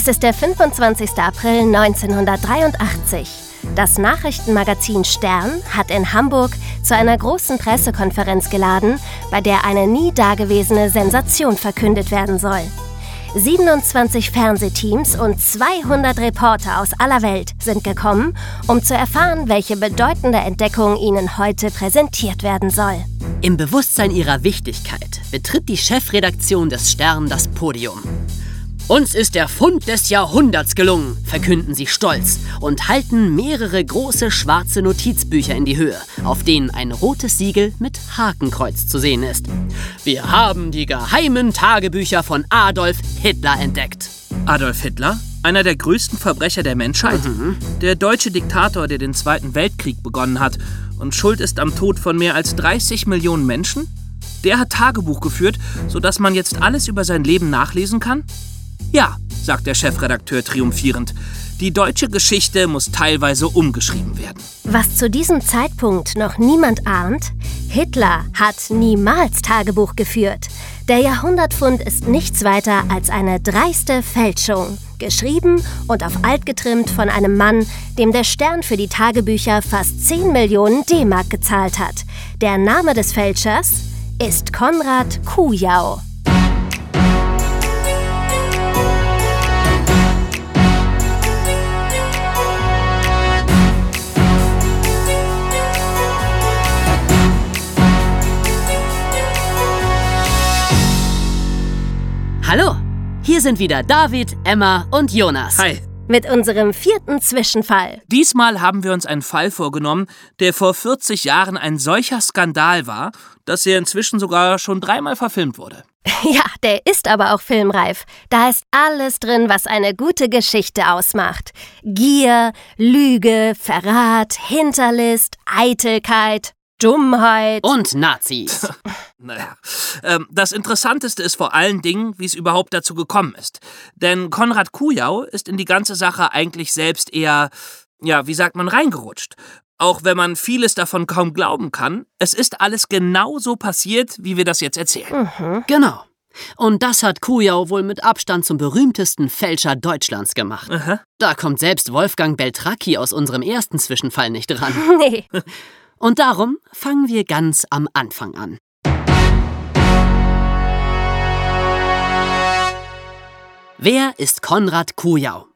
Es ist der 25. April 1983. Das Nachrichtenmagazin Stern hat in Hamburg zu einer großen Pressekonferenz geladen, bei der eine nie dagewesene Sensation verkündet werden soll. 27 Fernsehteams und 200 Reporter aus aller Welt sind gekommen, um zu erfahren, welche bedeutende Entdeckung ihnen heute präsentiert werden soll. Im Bewusstsein ihrer Wichtigkeit betritt die Chefredaktion des Stern das Podium. Uns ist der Fund des Jahrhunderts gelungen, verkünden sie stolz und halten mehrere große schwarze Notizbücher in die Höhe, auf denen ein rotes Siegel mit Hakenkreuz zu sehen ist. Wir haben die geheimen Tagebücher von Adolf Hitler entdeckt. Adolf Hitler? Einer der größten Verbrecher der Menschheit? Mhm. Der deutsche Diktator, der den Zweiten Weltkrieg begonnen hat und schuld ist am Tod von mehr als 30 Millionen Menschen? Der hat Tagebuch geführt, sodass man jetzt alles über sein Leben nachlesen kann? Ja, sagt der Chefredakteur triumphierend. Die deutsche Geschichte muss teilweise umgeschrieben werden. Was zu diesem Zeitpunkt noch niemand ahnt, Hitler hat niemals Tagebuch geführt. Der Jahrhundertfund ist nichts weiter als eine dreiste Fälschung. Geschrieben und auf alt getrimmt von einem Mann, dem der Stern für die Tagebücher fast 10 Millionen D-Mark gezahlt hat. Der Name des Fälschers ist Konrad Kujau. Hallo, hier sind wieder David, Emma und Jonas. Hi. Mit unserem vierten Zwischenfall. Diesmal haben wir uns einen Fall vorgenommen, der vor 40 Jahren ein solcher Skandal war, dass er inzwischen sogar schon dreimal verfilmt wurde. Ja, der ist aber auch filmreif. Da ist alles drin, was eine gute Geschichte ausmacht. Gier, Lüge, Verrat, Hinterlist, Eitelkeit, Dummheit. Und Nazis. Naja, ähm, das Interessanteste ist vor allen Dingen, wie es überhaupt dazu gekommen ist. Denn Konrad Kujau ist in die ganze Sache eigentlich selbst eher, ja, wie sagt man, reingerutscht. Auch wenn man vieles davon kaum glauben kann, es ist alles genau so passiert, wie wir das jetzt erzählen. Genau. Und das hat Kujau wohl mit Abstand zum berühmtesten Fälscher Deutschlands gemacht. Aha. Da kommt selbst Wolfgang Beltracchi aus unserem ersten Zwischenfall nicht dran. Nee. Und darum fangen wir ganz am Anfang an. Wer ist Konrad Kujau?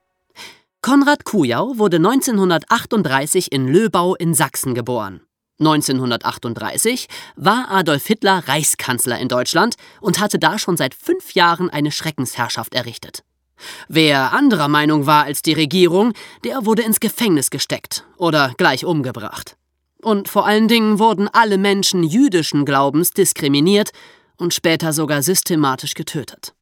Konrad Kujau wurde 1938 in Löbau in Sachsen geboren. 1938 war Adolf Hitler Reichskanzler in Deutschland und hatte da schon seit fünf Jahren eine Schreckensherrschaft errichtet. Wer anderer Meinung war als die Regierung, der wurde ins Gefängnis gesteckt oder gleich umgebracht. Und vor allen Dingen wurden alle Menschen jüdischen Glaubens diskriminiert und später sogar systematisch getötet.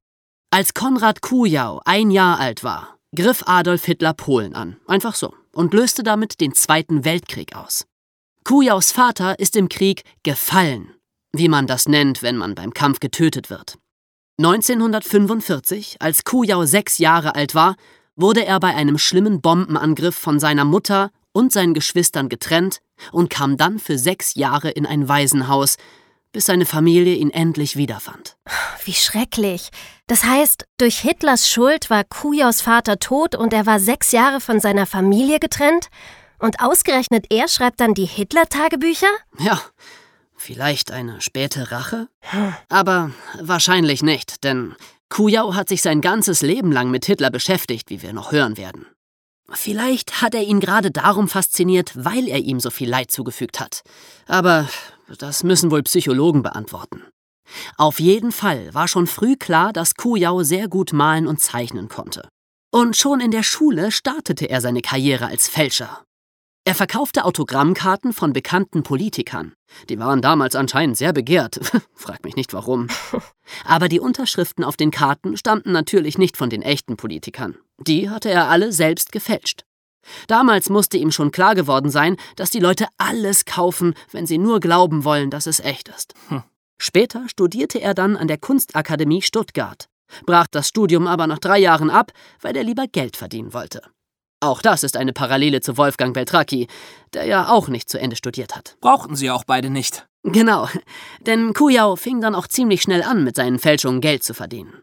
Als Konrad Kujau ein Jahr alt war, griff Adolf Hitler Polen an, einfach so, und löste damit den Zweiten Weltkrieg aus. Kujaus Vater ist im Krieg gefallen, wie man das nennt, wenn man beim Kampf getötet wird. 1945, als Kujau sechs Jahre alt war, wurde er bei einem schlimmen Bombenangriff von seiner Mutter und seinen Geschwistern getrennt und kam dann für sechs Jahre in ein Waisenhaus, bis seine Familie ihn endlich wiederfand. Wie schrecklich. Das heißt, durch Hitlers Schuld war Kujaus Vater tot und er war sechs Jahre von seiner Familie getrennt? Und ausgerechnet er schreibt dann die Hitler-Tagebücher? Ja, vielleicht eine späte Rache? Aber wahrscheinlich nicht, denn Kujau hat sich sein ganzes Leben lang mit Hitler beschäftigt, wie wir noch hören werden. Vielleicht hat er ihn gerade darum fasziniert, weil er ihm so viel Leid zugefügt hat. Aber das müssen wohl Psychologen beantworten. Auf jeden Fall war schon früh klar, dass Kujau sehr gut malen und zeichnen konnte. Und schon in der Schule startete er seine Karriere als Fälscher. Er verkaufte Autogrammkarten von bekannten Politikern. Die waren damals anscheinend sehr begehrt. Frag mich nicht warum. Aber die Unterschriften auf den Karten stammten natürlich nicht von den echten Politikern. Die hatte er alle selbst gefälscht. Damals musste ihm schon klar geworden sein, dass die Leute alles kaufen, wenn sie nur glauben wollen, dass es echt ist. Später studierte er dann an der Kunstakademie Stuttgart, brach das Studium aber nach drei Jahren ab, weil er lieber Geld verdienen wollte. Auch das ist eine Parallele zu Wolfgang Beltracchi, der ja auch nicht zu Ende studiert hat. Brauchten sie auch beide nicht. Genau, denn Kujau fing dann auch ziemlich schnell an, mit seinen Fälschungen Geld zu verdienen.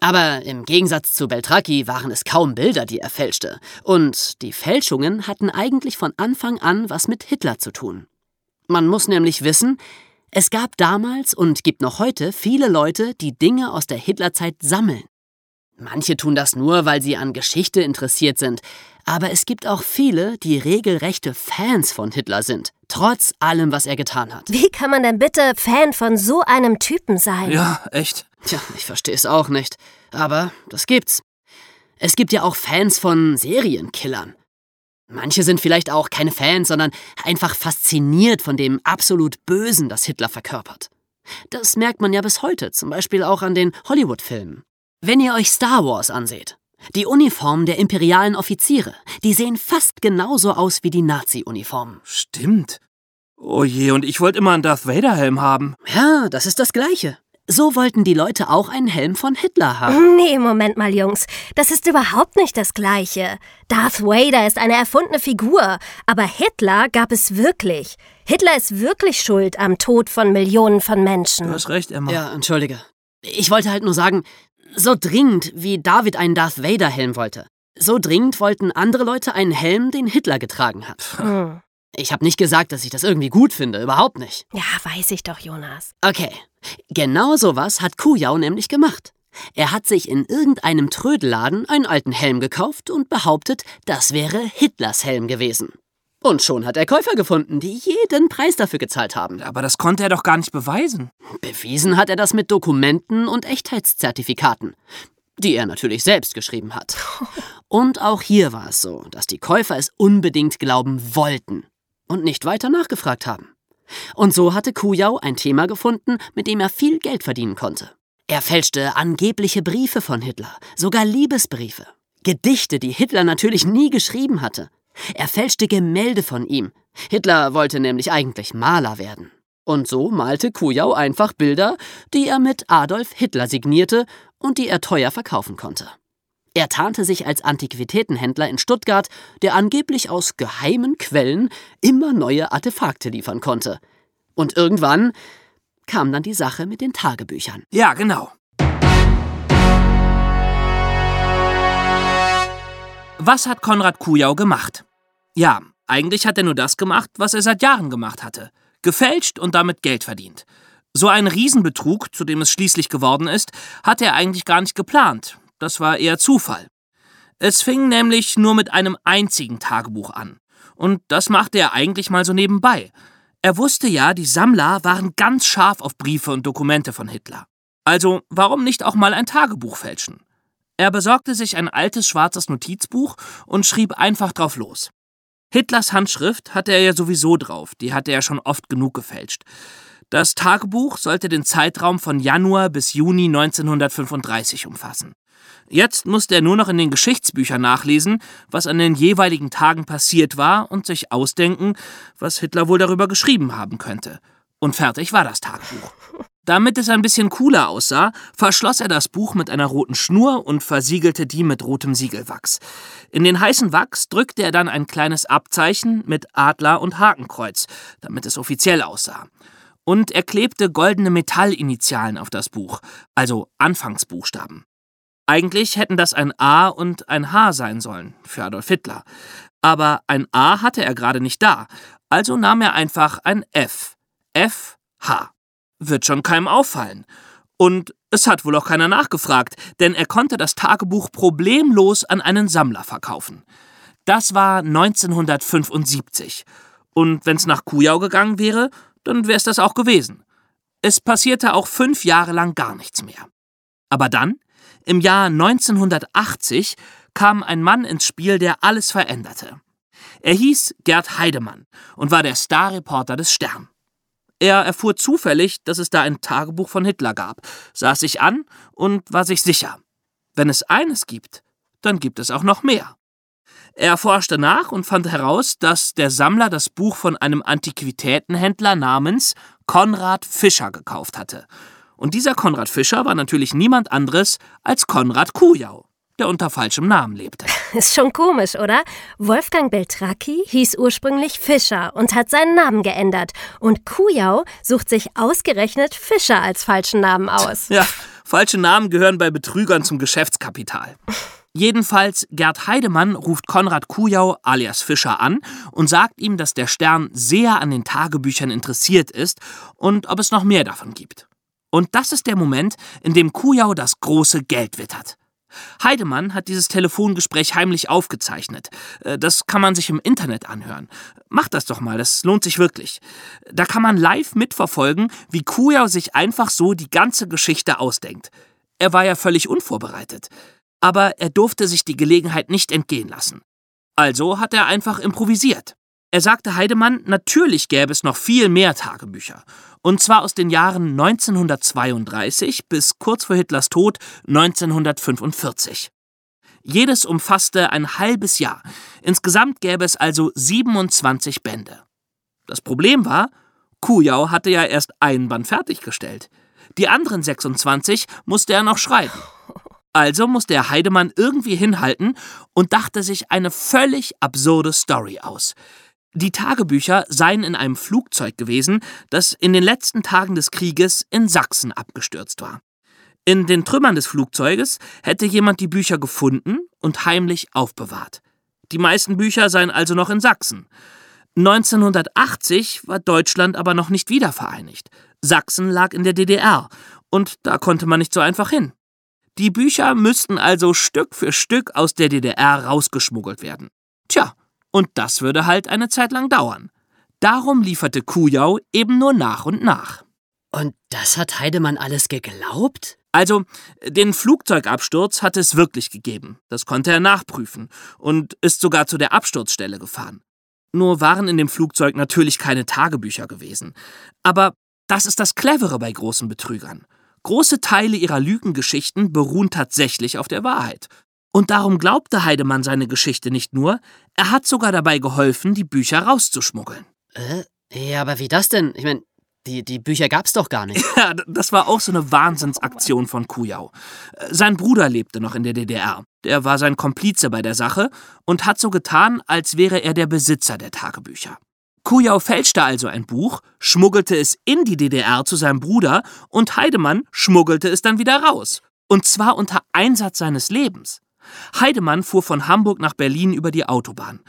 Aber im Gegensatz zu Beltracchi waren es kaum Bilder, die er fälschte. Und die Fälschungen hatten eigentlich von Anfang an was mit Hitler zu tun. Man muss nämlich wissen, es gab damals und gibt noch heute viele Leute, die Dinge aus der Hitlerzeit sammeln. Manche tun das nur, weil sie an Geschichte interessiert sind, aber es gibt auch viele, die regelrechte Fans von Hitler sind, trotz allem, was er getan hat. Wie kann man denn bitte Fan von so einem Typen sein? Ja, echt. Tja, ich verstehe es auch nicht, aber das gibt's. Es gibt ja auch Fans von Serienkillern. Manche sind vielleicht auch keine Fans, sondern einfach fasziniert von dem absolut Bösen, das Hitler verkörpert. Das merkt man ja bis heute, zum Beispiel auch an den Hollywood-Filmen. Wenn ihr euch Star Wars anseht, die Uniformen der imperialen Offiziere, die sehen fast genauso aus wie die Nazi-Uniformen. Stimmt. Oh je, und ich wollte immer einen Darth Vader-Helm haben. Ja, das ist das Gleiche. So wollten die Leute auch einen Helm von Hitler haben. Nee, Moment mal, Jungs. Das ist überhaupt nicht das Gleiche. Darth Vader ist eine erfundene Figur, aber Hitler gab es wirklich. Hitler ist wirklich schuld am Tod von Millionen von Menschen. Du hast recht, Emma. Ja, entschuldige. Ich wollte halt nur sagen, so dringend, wie David einen Darth Vader-Helm wollte, so dringend wollten andere Leute einen Helm, den Hitler getragen hat. Hm. Ich habe nicht gesagt, dass ich das irgendwie gut finde, überhaupt nicht. Ja, weiß ich doch, Jonas. Okay, genau sowas hat Kujau nämlich gemacht. Er hat sich in irgendeinem Trödelladen einen alten Helm gekauft und behauptet, das wäre Hitlers Helm gewesen. Und schon hat er Käufer gefunden, die jeden Preis dafür gezahlt haben. Aber das konnte er doch gar nicht beweisen. Bewiesen hat er das mit Dokumenten und Echtheitszertifikaten, die er natürlich selbst geschrieben hat. Und auch hier war es so, dass die Käufer es unbedingt glauben wollten und nicht weiter nachgefragt haben. Und so hatte Kujau ein Thema gefunden, mit dem er viel Geld verdienen konnte. Er fälschte angebliche Briefe von Hitler, sogar Liebesbriefe. Gedichte, die Hitler natürlich nie geschrieben hatte. Er fälschte Gemälde von ihm. Hitler wollte nämlich eigentlich Maler werden. Und so malte Kujau einfach Bilder, die er mit Adolf Hitler signierte und die er teuer verkaufen konnte. Er tarnte sich als Antiquitätenhändler in Stuttgart, der angeblich aus geheimen Quellen immer neue Artefakte liefern konnte. Und irgendwann kam dann die Sache mit den Tagebüchern. Ja, genau. Was hat Konrad Kujau gemacht? Ja, eigentlich hat er nur das gemacht, was er seit Jahren gemacht hatte. Gefälscht und damit Geld verdient. So einen Riesenbetrug, zu dem es schließlich geworden ist, hat er eigentlich gar nicht geplant. Das war eher Zufall. Es fing nämlich nur mit einem einzigen Tagebuch an. Und das machte er eigentlich mal so nebenbei. Er wusste ja, die Sammler waren ganz scharf auf Briefe und Dokumente von Hitler. Also warum nicht auch mal ein Tagebuch fälschen? Er besorgte sich ein altes schwarzes Notizbuch und schrieb einfach drauf los. Hitlers Handschrift hatte er ja sowieso drauf, die hatte er schon oft genug gefälscht. Das Tagebuch sollte den Zeitraum von Januar bis Juni 1935 umfassen. Jetzt musste er nur noch in den Geschichtsbüchern nachlesen, was an den jeweiligen Tagen passiert war und sich ausdenken, was Hitler wohl darüber geschrieben haben könnte. Und fertig war das Tagebuch. Damit es ein bisschen cooler aussah, verschloss er das Buch mit einer roten Schnur und versiegelte die mit rotem Siegelwachs. In den heißen Wachs drückte er dann ein kleines Abzeichen mit Adler und Hakenkreuz, damit es offiziell aussah. Und er klebte goldene Metallinitialen auf das Buch, also Anfangsbuchstaben. Eigentlich hätten das ein A und ein H sein sollen für Adolf Hitler. Aber ein A hatte er gerade nicht da, also nahm er einfach ein F. F. H. Wird schon keinem auffallen. Und es hat wohl auch keiner nachgefragt, denn er konnte das Tagebuch problemlos an einen Sammler verkaufen. Das war 1975. Und wenn's nach Kujau gegangen wäre, dann wär's das auch gewesen. Es passierte auch fünf Jahre lang gar nichts mehr. Aber dann, im Jahr 1980 kam ein Mann ins Spiel, der alles veränderte. Er hieß Gerd Heidemann und war der Starreporter des Stern. Er erfuhr zufällig, dass es da ein Tagebuch von Hitler gab, sah sich an und war sich sicher. Wenn es eines gibt, dann gibt es auch noch mehr. Er forschte nach und fand heraus, dass der Sammler das Buch von einem Antiquitätenhändler namens Konrad Fischer gekauft hatte und dieser Konrad Fischer war natürlich niemand anderes als Konrad Kujau, der unter falschem Namen lebte. Ist schon komisch, oder? Wolfgang Beltracchi hieß ursprünglich Fischer und hat seinen Namen geändert. Und Kujau sucht sich ausgerechnet Fischer als falschen Namen aus. Ja, Falsche Namen gehören bei Betrügern zum Geschäftskapital. Jedenfalls, Gerd Heidemann ruft Konrad Kujau alias Fischer an und sagt ihm, dass der Stern sehr an den Tagebüchern interessiert ist und ob es noch mehr davon gibt. Und das ist der Moment, in dem Kujau das große Geld wittert. Heidemann hat dieses Telefongespräch heimlich aufgezeichnet. Äh, das kann man sich im Internet anhören. Macht das doch mal, das lohnt sich wirklich. Da kann man live mitverfolgen, wie Kujau sich einfach so die ganze Geschichte ausdenkt. Er war ja völlig unvorbereitet aber er durfte sich die Gelegenheit nicht entgehen lassen. Also hat er einfach improvisiert. Er sagte Heidemann, natürlich gäbe es noch viel mehr Tagebücher. Und zwar aus den Jahren 1932 bis kurz vor Hitlers Tod 1945. Jedes umfasste ein halbes Jahr. Insgesamt gäbe es also 27 Bände. Das Problem war, Kujau hatte ja erst einen Band fertiggestellt. Die anderen 26 musste er noch schreiben. Also musste der Heidemann irgendwie hinhalten und dachte sich eine völlig absurde Story aus. Die Tagebücher seien in einem Flugzeug gewesen, das in den letzten Tagen des Krieges in Sachsen abgestürzt war. In den Trümmern des Flugzeuges hätte jemand die Bücher gefunden und heimlich aufbewahrt. Die meisten Bücher seien also noch in Sachsen. 1980 war Deutschland aber noch nicht wiedervereinigt. Sachsen lag in der DDR und da konnte man nicht so einfach hin. Die Bücher müssten also Stück für Stück aus der DDR rausgeschmuggelt werden. Tja, und das würde halt eine Zeit lang dauern. Darum lieferte Kujau eben nur nach und nach. Und das hat Heidemann alles geglaubt? Also, den Flugzeugabsturz hat es wirklich gegeben. Das konnte er nachprüfen und ist sogar zu der Absturzstelle gefahren. Nur waren in dem Flugzeug natürlich keine Tagebücher gewesen. Aber das ist das Clevere bei großen Betrügern. Große Teile ihrer Lügengeschichten beruhen tatsächlich auf der Wahrheit. Und darum glaubte Heidemann seine Geschichte nicht nur, er hat sogar dabei geholfen, die Bücher rauszuschmuggeln. Äh, ja, aber wie das denn? Ich meine, die, die Bücher gab's doch gar nicht. Ja, das war auch so eine Wahnsinnsaktion von Kujau. Sein Bruder lebte noch in der DDR. Der war sein Komplize bei der Sache und hat so getan, als wäre er der Besitzer der Tagebücher. Kujau fälschte also ein Buch, schmuggelte es in die DDR zu seinem Bruder und Heidemann schmuggelte es dann wieder raus. Und zwar unter Einsatz seines Lebens. Heidemann fuhr von Hamburg nach Berlin über die Autobahn.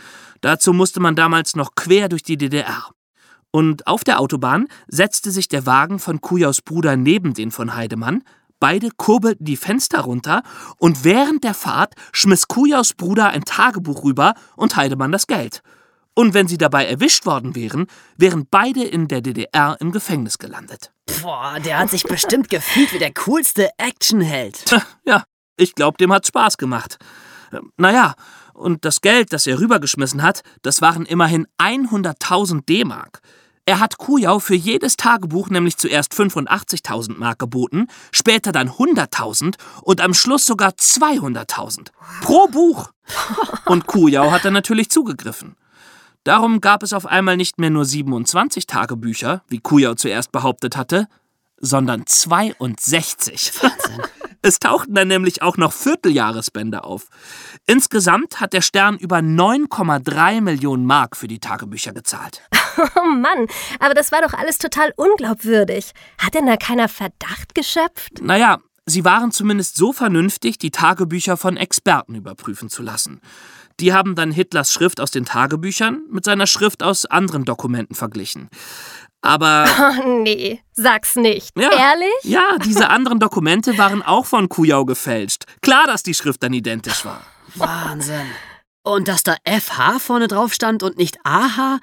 Dazu musste man damals noch quer durch die DDR. Und auf der Autobahn setzte sich der Wagen von Kujaus Bruder neben den von Heidemann, Beide kurbelten die Fenster runter und während der Fahrt schmiss Kujaus Bruder ein Tagebuch rüber und Heidemann das Geld. Und wenn sie dabei erwischt worden wären, wären beide in der DDR im Gefängnis gelandet. Boah, der hat sich bestimmt gefühlt wie der coolste Actionheld. Ja, ich glaube, dem hat's Spaß gemacht. Naja, und das Geld, das er rübergeschmissen hat, das waren immerhin 100.000 D-Mark. Er hat Kujau für jedes Tagebuch nämlich zuerst 85.000 Mark geboten, später dann 100.000 und am Schluss sogar 200.000. Pro Buch. Und Kujau hat dann natürlich zugegriffen. Darum gab es auf einmal nicht mehr nur 27 Tagebücher, wie Kujau zuerst behauptet hatte, sondern 62. Wahnsinn. Es tauchten dann nämlich auch noch Vierteljahresbände auf. Insgesamt hat der Stern über 9,3 Millionen Mark für die Tagebücher gezahlt. Oh Mann, aber das war doch alles total unglaubwürdig. Hat denn da keiner Verdacht geschöpft? Naja, sie waren zumindest so vernünftig, die Tagebücher von Experten überprüfen zu lassen. Die haben dann Hitlers Schrift aus den Tagebüchern mit seiner Schrift aus anderen Dokumenten verglichen. Aber. Oh, nee, sag's nicht. Ja, Ehrlich? Ja, diese anderen Dokumente waren auch von Kujau gefälscht. Klar, dass die Schrift dann identisch war. Wahnsinn. Und dass da FH vorne drauf stand und nicht AH,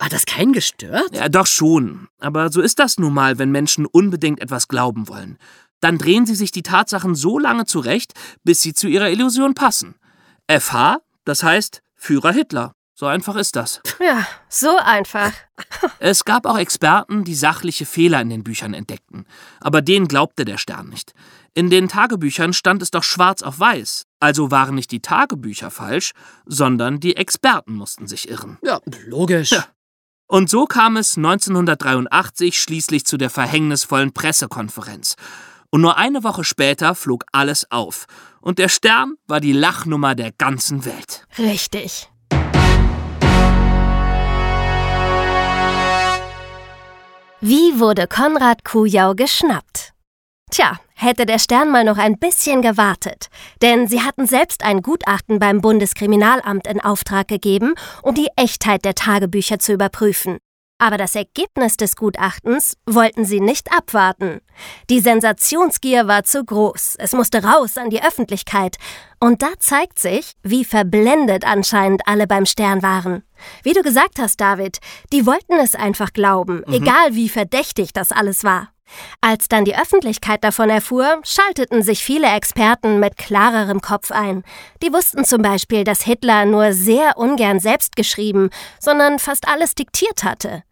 hat das keinen gestört? Ja, doch schon. Aber so ist das nun mal, wenn Menschen unbedingt etwas glauben wollen. Dann drehen sie sich die Tatsachen so lange zurecht, bis sie zu ihrer Illusion passen. FH das heißt, Führer Hitler. So einfach ist das. Ja, so einfach. es gab auch Experten, die sachliche Fehler in den Büchern entdeckten. Aber denen glaubte der Stern nicht. In den Tagebüchern stand es doch schwarz auf weiß. Also waren nicht die Tagebücher falsch, sondern die Experten mussten sich irren. Ja, logisch. Ja. Und so kam es 1983 schließlich zu der verhängnisvollen Pressekonferenz. Und nur eine Woche später flog alles auf und der Stern war die Lachnummer der ganzen Welt. Richtig. Wie wurde Konrad Kujau geschnappt? Tja, hätte der Stern mal noch ein bisschen gewartet. Denn sie hatten selbst ein Gutachten beim Bundeskriminalamt in Auftrag gegeben, um die Echtheit der Tagebücher zu überprüfen. Aber das Ergebnis des Gutachtens wollten sie nicht abwarten. Die Sensationsgier war zu groß, es musste raus an die Öffentlichkeit. Und da zeigt sich, wie verblendet anscheinend alle beim Stern waren. Wie du gesagt hast, David, die wollten es einfach glauben, mhm. egal wie verdächtig das alles war. Als dann die Öffentlichkeit davon erfuhr, schalteten sich viele Experten mit klarerem Kopf ein. Die wussten zum Beispiel, dass Hitler nur sehr ungern selbst geschrieben, sondern fast alles diktiert hatte.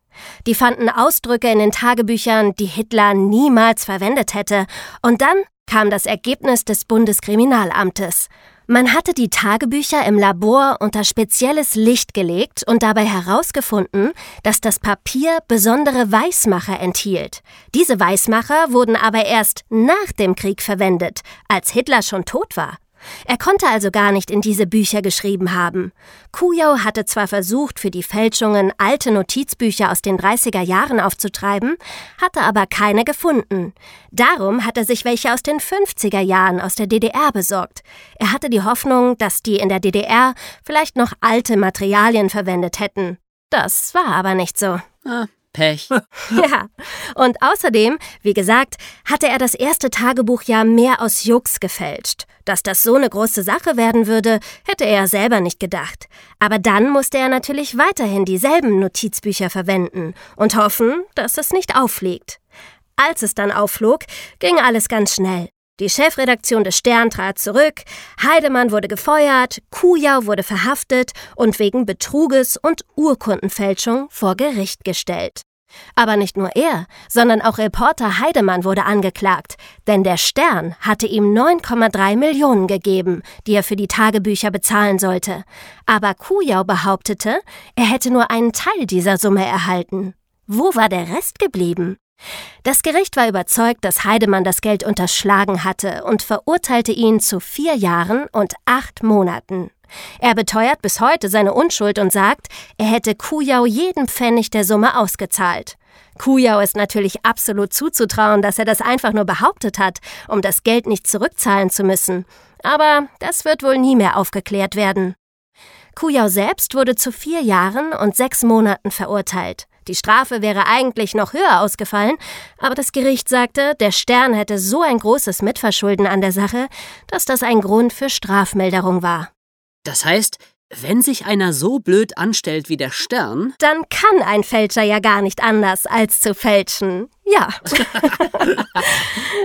Die fanden Ausdrücke in den Tagebüchern, die Hitler niemals verwendet hätte, und dann kam das Ergebnis des Bundeskriminalamtes. Man hatte die Tagebücher im Labor unter spezielles Licht gelegt und dabei herausgefunden, dass das Papier besondere Weißmacher enthielt. Diese Weißmacher wurden aber erst nach dem Krieg verwendet, als Hitler schon tot war. Er konnte also gar nicht in diese Bücher geschrieben haben. Kujau hatte zwar versucht, für die Fälschungen alte Notizbücher aus den 30er Jahren aufzutreiben, hatte aber keine gefunden. Darum hat er sich welche aus den 50er Jahren aus der DDR besorgt. Er hatte die Hoffnung, dass die in der DDR vielleicht noch alte Materialien verwendet hätten. Das war aber nicht so. Ah, Pech. ja. Und außerdem, wie gesagt, hatte er das erste Tagebuch ja mehr aus Jux gefälscht. Dass das so eine große Sache werden würde, hätte er selber nicht gedacht. Aber dann musste er natürlich weiterhin dieselben Notizbücher verwenden und hoffen, dass es nicht auffliegt. Als es dann aufflog, ging alles ganz schnell. Die Chefredaktion des Stern trat zurück, Heidemann wurde gefeuert, Kujau wurde verhaftet und wegen Betruges und Urkundenfälschung vor Gericht gestellt. Aber nicht nur er, sondern auch Reporter Heidemann wurde angeklagt, denn der Stern hatte ihm 9,3 Millionen gegeben, die er für die Tagebücher bezahlen sollte. Aber Kujau behauptete, er hätte nur einen Teil dieser Summe erhalten. Wo war der Rest geblieben? Das Gericht war überzeugt, dass Heidemann das Geld unterschlagen hatte und verurteilte ihn zu vier Jahren und acht Monaten. Er beteuert bis heute seine Unschuld und sagt, er hätte Kujau jeden Pfennig der Summe ausgezahlt. Kujau ist natürlich absolut zuzutrauen, dass er das einfach nur behauptet hat, um das Geld nicht zurückzahlen zu müssen. Aber das wird wohl nie mehr aufgeklärt werden. Kujau selbst wurde zu vier Jahren und sechs Monaten verurteilt. Die Strafe wäre eigentlich noch höher ausgefallen, aber das Gericht sagte, der Stern hätte so ein großes Mitverschulden an der Sache, dass das ein Grund für Strafmilderung war. Das heißt, wenn sich einer so blöd anstellt wie der Stern. Dann kann ein Fälscher ja gar nicht anders, als zu fälschen. Ja.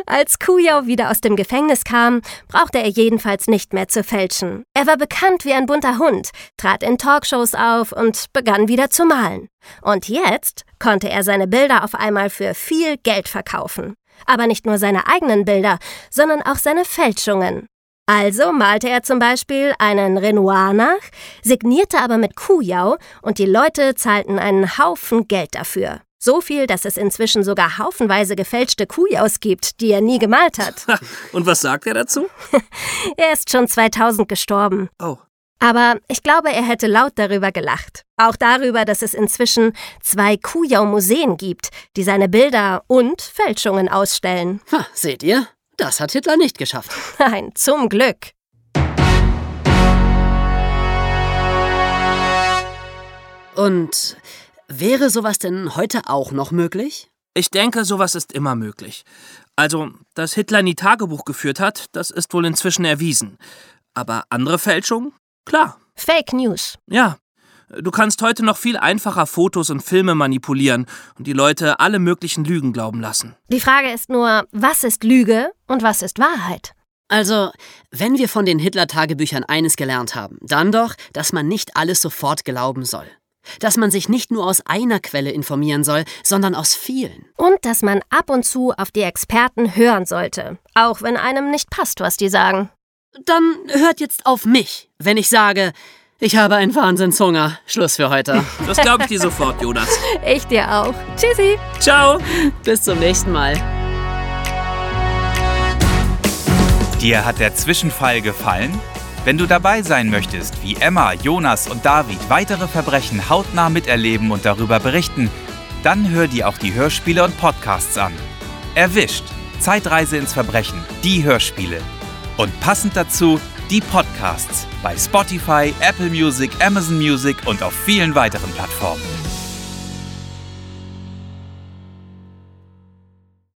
als Kujau wieder aus dem Gefängnis kam, brauchte er jedenfalls nicht mehr zu fälschen. Er war bekannt wie ein bunter Hund, trat in Talkshows auf und begann wieder zu malen. Und jetzt konnte er seine Bilder auf einmal für viel Geld verkaufen. Aber nicht nur seine eigenen Bilder, sondern auch seine Fälschungen. Also malte er zum Beispiel einen Renoir nach, signierte aber mit Kujau und die Leute zahlten einen Haufen Geld dafür. So viel, dass es inzwischen sogar haufenweise gefälschte Kujaus gibt, die er nie gemalt hat. und was sagt er dazu? er ist schon 2000 gestorben. Oh. Aber ich glaube, er hätte laut darüber gelacht. Auch darüber, dass es inzwischen zwei Kujau-Museen gibt, die seine Bilder und Fälschungen ausstellen. Ha, seht ihr? Das hat Hitler nicht geschafft. Nein, zum Glück. Und wäre sowas denn heute auch noch möglich? Ich denke, sowas ist immer möglich. Also, dass Hitler nie Tagebuch geführt hat, das ist wohl inzwischen erwiesen. Aber andere Fälschungen? Klar. Fake News. Ja, Du kannst heute noch viel einfacher Fotos und Filme manipulieren und die Leute alle möglichen Lügen glauben lassen. Die Frage ist nur, was ist Lüge und was ist Wahrheit? Also, wenn wir von den Hitler-Tagebüchern eines gelernt haben, dann doch, dass man nicht alles sofort glauben soll. Dass man sich nicht nur aus einer Quelle informieren soll, sondern aus vielen. Und dass man ab und zu auf die Experten hören sollte, auch wenn einem nicht passt, was die sagen. Dann hört jetzt auf mich, wenn ich sage, ich habe einen Wahnsinnshunger. Schluss für heute. Das glaube ich dir sofort, Jonas. Ich dir auch. Tschüssi. Ciao. Bis zum nächsten Mal. Dir hat der Zwischenfall gefallen? Wenn du dabei sein möchtest, wie Emma, Jonas und David weitere Verbrechen hautnah miterleben und darüber berichten, dann hör dir auch die Hörspiele und Podcasts an. Erwischt Zeitreise ins Verbrechen, die Hörspiele. Und passend dazu die Podcasts bei Spotify, Apple Music, Amazon Music und auf vielen weiteren Plattformen.